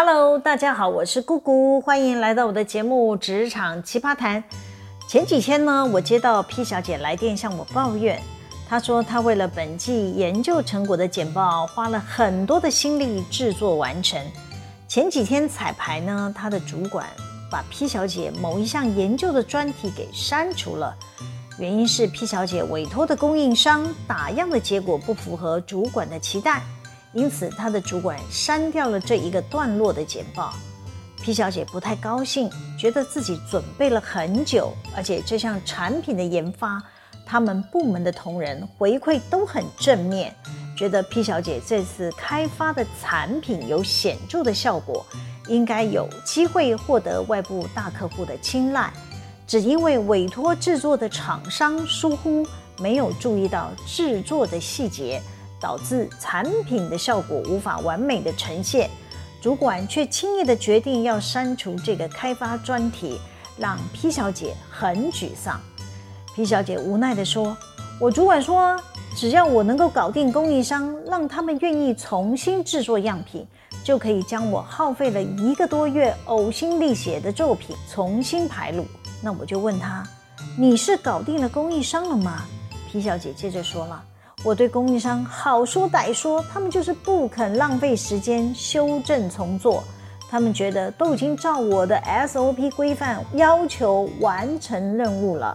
Hello，大家好，我是姑姑，欢迎来到我的节目《职场奇葩谈》。前几天呢，我接到 P 小姐来电向我抱怨，她说她为了本季研究成果的简报，花了很多的心力制作完成。前几天彩排呢，她的主管把 P 小姐某一项研究的专题给删除了，原因是 P 小姐委托的供应商打样的结果不符合主管的期待。因此，他的主管删掉了这一个段落的简报。P 小姐不太高兴，觉得自己准备了很久，而且这项产品的研发，他们部门的同仁回馈都很正面，觉得 P 小姐这次开发的产品有显著的效果，应该有机会获得外部大客户的青睐。只因为委托制作的厂商疏忽，没有注意到制作的细节。导致产品的效果无法完美的呈现，主管却轻易的决定要删除这个开发专题，让 P 小姐很沮丧。P 小姐无奈的说：“我主管说，只要我能够搞定供应商，让他们愿意重新制作样品，就可以将我耗费了一个多月呕心沥血的作品重新排录。”那我就问他：“你是搞定了供应商了吗皮小姐接着说了。我对供应商好说歹说，他们就是不肯浪费时间修正重做。他们觉得都已经照我的 SOP 规范要求完成任务了。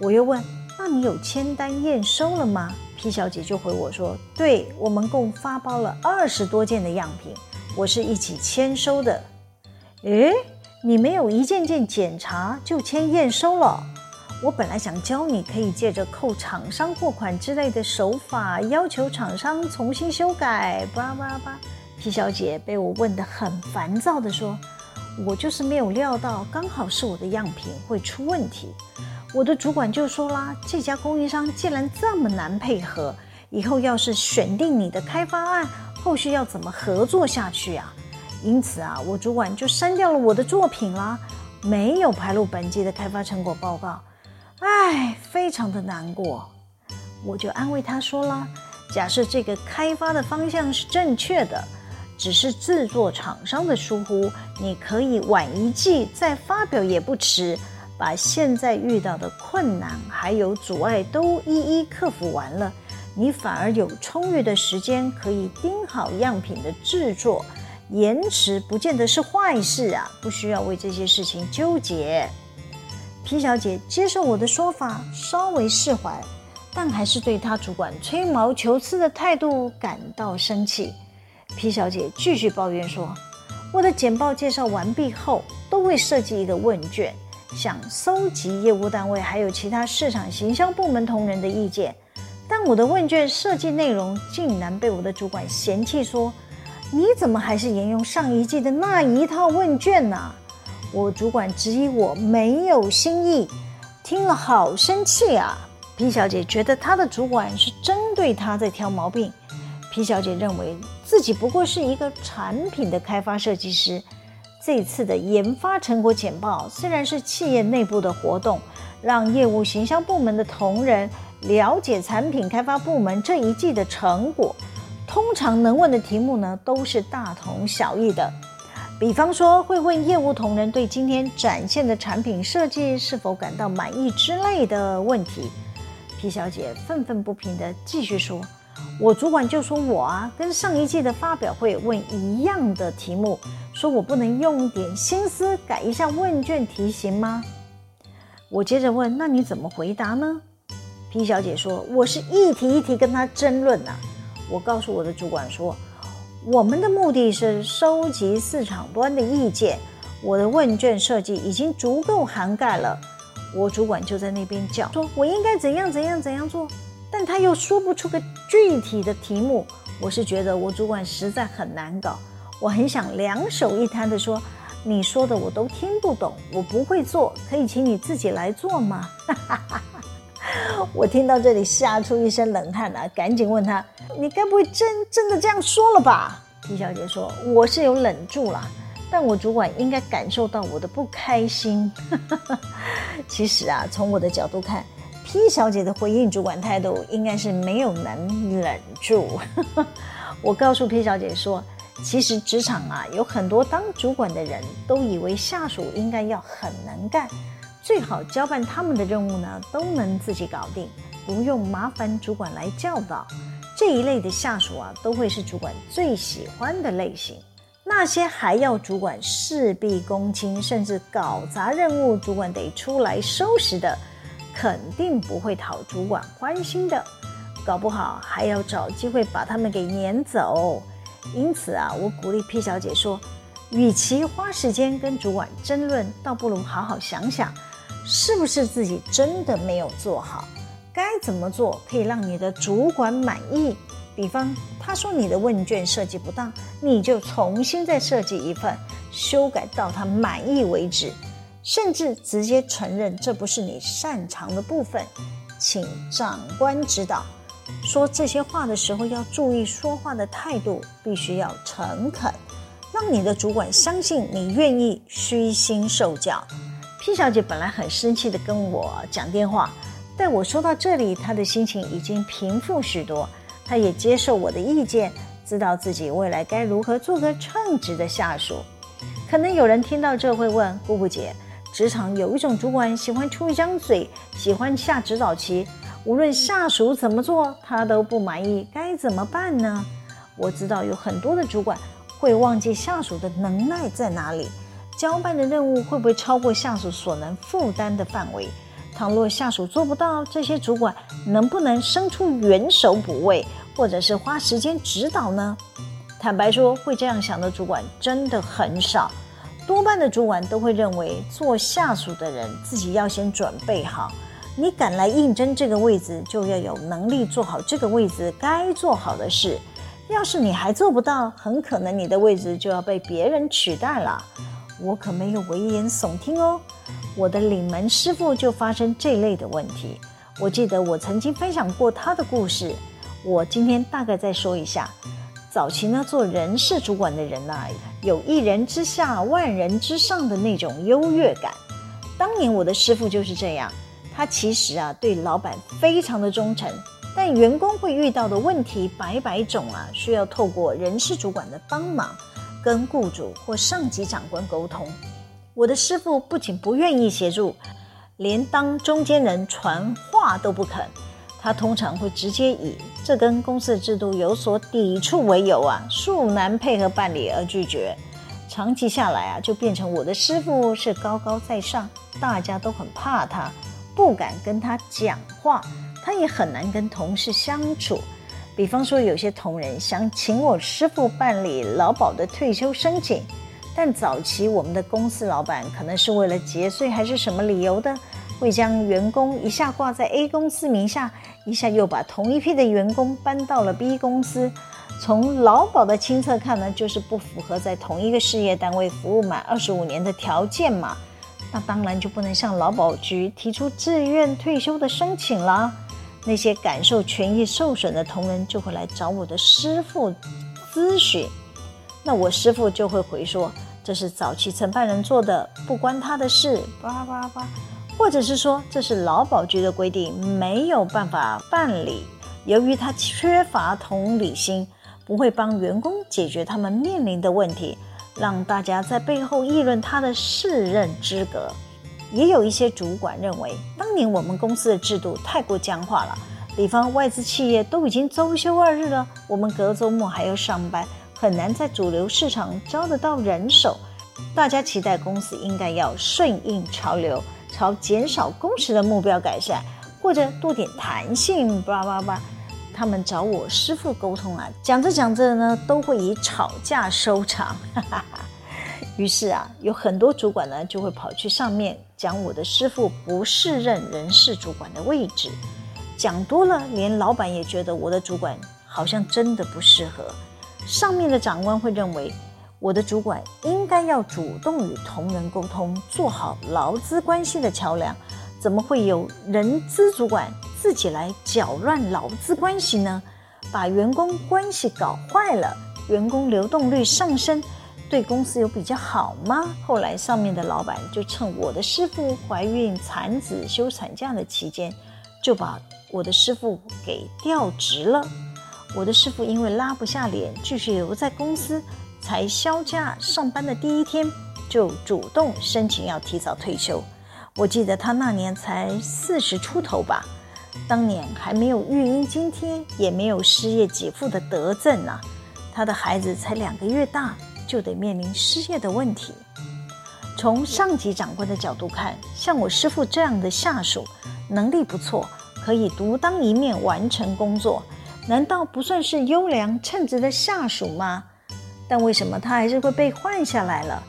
我又问：“那你有签单验收了吗？”P 小姐就回我说：“对，我们共发包了二十多件的样品，我是一起签收的。”诶，你没有一件件检查就签验收了？我本来想教你可以借着扣厂商货款之类的手法，要求厂商重新修改。叭叭叭，P 小姐被我问得很烦躁地说：“我就是没有料到，刚好是我的样品会出问题。”我的主管就说啦：“这家供应商既然这么难配合，以后要是选定你的开发案，后续要怎么合作下去啊？”因此啊，我主管就删掉了我的作品啦，没有排入本季的开发成果报告。唉，非常的难过，我就安慰他说了：假设这个开发的方向是正确的，只是制作厂商的疏忽，你可以晚一季再发表也不迟。把现在遇到的困难还有阻碍都一一克服完了，你反而有充裕的时间可以盯好样品的制作，延迟不见得是坏事啊，不需要为这些事情纠结。皮小姐接受我的说法，稍微释怀，但还是对她主管吹毛求疵的态度感到生气。皮小姐继续抱怨说：“我的简报介绍完毕后，都会设计一个问卷，想搜集业务单位还有其他市场行销部门同仁的意见，但我的问卷设计内容竟然被我的主管嫌弃说：‘你怎么还是沿用上一季的那一套问卷呢？’”我主管质疑我没有新意，听了好生气啊皮小姐觉得她的主管是针对她在挑毛病。皮小姐认为自己不过是一个产品的开发设计师，这次的研发成果简报虽然是企业内部的活动，让业务行销部门的同仁了解产品开发部门这一季的成果，通常能问的题目呢都是大同小异的。比方说，会问业务同仁对今天展现的产品设计是否感到满意之类的问题。P 小姐愤愤不平地继续说：“我主管就说我啊，跟上一季的发表会问一样的题目，说我不能用点心思改一下问卷题型吗？”我接着问：“那你怎么回答呢？”P 小姐说：“我是一题一题跟他争论呐。”我告诉我的主管说。我们的目的是收集市场端的意见，我的问卷设计已经足够涵盖了。我主管就在那边叫，说我应该怎样怎样怎样做，但他又说不出个具体的题目。我是觉得我主管实在很难搞，我很想两手一摊的说，你说的我都听不懂，我不会做，可以请你自己来做吗？哈哈哈 我听到这里吓出一身冷汗啊，赶紧问他：“你该不会真真的这样说了吧？”P 小姐说：“我是有忍住了，但我主管应该感受到我的不开心。”其实啊，从我的角度看，P 小姐的回应主管态度应该是没有能忍住。我告诉 P 小姐说：“其实职场啊，有很多当主管的人都以为下属应该要很能干，最好交办他们的任务呢都能自己搞定，不用麻烦主管来教导。这一类的下属啊，都会是主管最喜欢的类型。那些还要主管事必躬亲，甚至搞砸任务，主管得出来收拾的，肯定不会讨主管欢心的，搞不好还要找机会把他们给撵走。因此啊，我鼓励 P 小姐说，与其花时间跟主管争论，倒不如好好想想，是不是自己真的没有做好，该怎么做可以让你的主管满意。比方，他说你的问卷设计不当，你就重新再设计一份，修改到他满意为止，甚至直接承认这不是你擅长的部分，请长官指导。说这些话的时候要注意说话的态度，必须要诚恳，让你的主管相信你愿意虚心受教。P 小姐本来很生气的跟我讲电话，但我说到这里，她的心情已经平复许多，她也接受我的意见，知道自己未来该如何做个称职的下属。可能有人听到这会问：姑姑姐，职场有一种主管喜欢出一张嘴，喜欢下指导棋。无论下属怎么做，他都不满意，该怎么办呢？我知道有很多的主管会忘记下属的能耐在哪里，交办的任务会不会超过下属所能负担的范围？倘若下属做不到，这些主管能不能伸出援手补位，或者是花时间指导呢？坦白说，会这样想的主管真的很少，多半的主管都会认为，做下属的人自己要先准备好。你敢来应征这个位置，就要有能力做好这个位置该做好的事。要是你还做不到，很可能你的位置就要被别人取代了。我可没有危言耸听哦。我的领门师傅就发生这类的问题。我记得我曾经分享过他的故事。我今天大概再说一下。早期呢，做人事主管的人呐、有一人之下，万人之上的那种优越感。当年我的师傅就是这样。他其实啊，对老板非常的忠诚，但员工会遇到的问题百百种啊，需要透过人事主管的帮忙，跟雇主或上级长官沟通。我的师傅不仅不愿意协助，连当中间人传话都不肯。他通常会直接以这跟公司的制度有所抵触为由啊，恕难配合办理而拒绝。长期下来啊，就变成我的师傅是高高在上，大家都很怕他。不敢跟他讲话，他也很难跟同事相处。比方说，有些同仁想请我师傅办理劳保的退休申请，但早期我们的公司老板可能是为了节税还是什么理由的，会将员工一下挂在 A 公司名下，一下又把同一批的员工搬到了 B 公司。从劳保的清册看呢，就是不符合在同一个事业单位服务满二十五年的条件嘛。那当然就不能向劳保局提出自愿退休的申请了。那些感受权益受损的同仁就会来找我的师傅咨询，那我师傅就会回说，这是早期承办人做的，不关他的事，叭叭叭，或者是说这是劳保局的规定，没有办法办理。由于他缺乏同理心，不会帮员工解决他们面临的问题。让大家在背后议论他的适任资格，也有一些主管认为，当年我们公司的制度太过僵化了。比方外资企业都已经周休二日了，我们隔周末还要上班，很难在主流市场招得到人手。大家期待公司应该要顺应潮流，朝减少工时的目标改善，或者多点弹性，叭叭叭。他们找我师傅沟通啊，讲着讲着呢，都会以吵架收场。哈哈哈于是啊，有很多主管呢，就会跑去上面讲我的师傅不适任人事主管的位置。讲多了，连老板也觉得我的主管好像真的不适合。上面的长官会认为，我的主管应该要主动与同仁沟通，做好劳资关系的桥梁。怎么会有人资主管自己来搅乱劳资关系呢？把员工关系搞坏了，员工流动率上升，对公司有比较好吗？后来上面的老板就趁我的师傅怀孕、产子、休产假的期间，就把我的师傅给调职了。我的师傅因为拉不下脸，继续留在公司，才休假上班的第一天，就主动申请要提早退休。我记得他那年才四十出头吧，当年还没有育婴津贴，也没有失业给付的德政呢、啊。他的孩子才两个月大，就得面临失业的问题。从上级长官的角度看，像我师傅这样的下属，能力不错，可以独当一面完成工作，难道不算是优良称职的下属吗？但为什么他还是会被换下来了？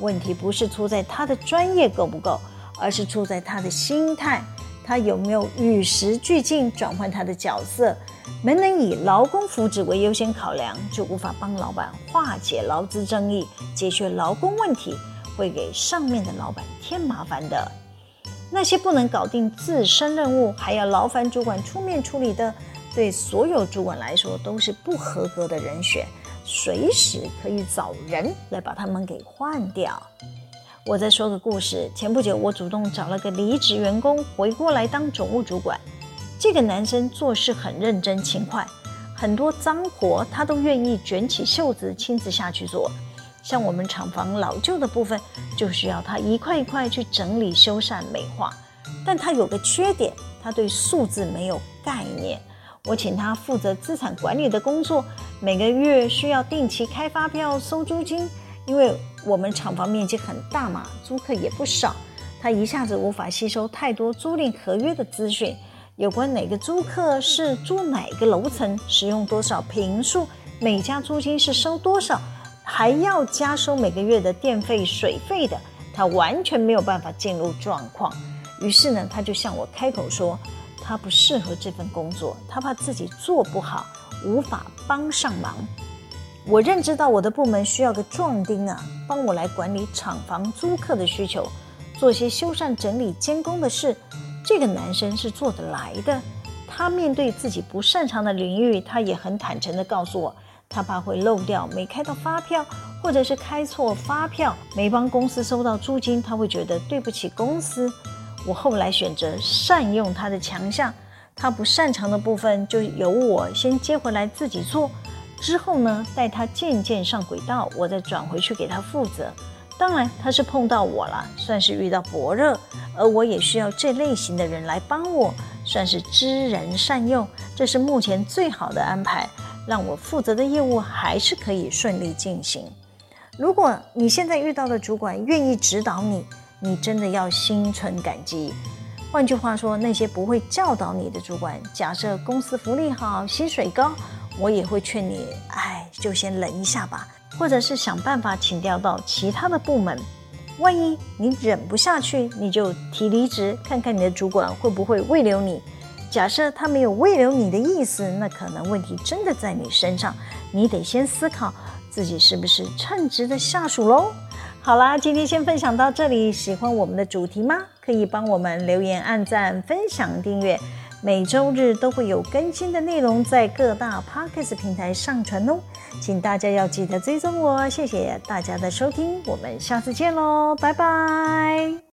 问题不是出在他的专业够不够。而是出在他的心态，他有没有与时俱进，转换他的角色，没能以劳工福祉为优先考量，就无法帮老板化解劳资争议，解决劳工问题，会给上面的老板添麻烦的。那些不能搞定自身任务，还要劳烦主管出面处理的，对所有主管来说都是不合格的人选，随时可以找人来把他们给换掉。我再说个故事。前不久，我主动找了个离职员工回过来当总务主管。这个男生做事很认真勤快，很多脏活他都愿意卷起袖子亲自下去做。像我们厂房老旧的部分，就需要他一块一块去整理、修缮、美化。但他有个缺点，他对数字没有概念。我请他负责资产管理的工作，每个月需要定期开发票、收租金。因为我们厂房面积很大嘛，租客也不少，他一下子无法吸收太多租赁合约的资讯，有关哪个租客是租哪个楼层，使用多少平数，每家租金是收多少，还要加收每个月的电费、水费的，他完全没有办法进入状况。于是呢，他就向我开口说，他不适合这份工作，他怕自己做不好，无法帮上忙。我认知到我的部门需要个壮丁啊，帮我来管理厂房租客的需求，做些修缮、整理、监工的事。这个男生是做得来的。他面对自己不擅长的领域，他也很坦诚地告诉我，他怕会漏掉没开到发票，或者是开错发票，没帮公司收到租金，他会觉得对不起公司。我后来选择善用他的强项，他不擅长的部分就由我先接回来自己做。之后呢，待他渐渐上轨道，我再转回去给他负责。当然，他是碰到我了，算是遇到伯乐，而我也需要这类型的人来帮我，算是知人善用。这是目前最好的安排，让我负责的业务还是可以顺利进行。如果你现在遇到的主管愿意指导你，你真的要心存感激。换句话说，那些不会教导你的主管，假设公司福利好，薪水高。我也会劝你，哎，就先忍一下吧，或者是想办法请调到其他的部门。万一你忍不下去，你就提离职，看看你的主管会不会慰留你。假设他没有慰留你的意思，那可能问题真的在你身上，你得先思考自己是不是称职的下属喽。好啦，今天先分享到这里。喜欢我们的主题吗？可以帮我们留言、按赞、分享、订阅。每周日都会有更新的内容在各大 Podcast 平台上传哦，请大家要记得追踪我，谢谢大家的收听，我们下次见喽，拜拜。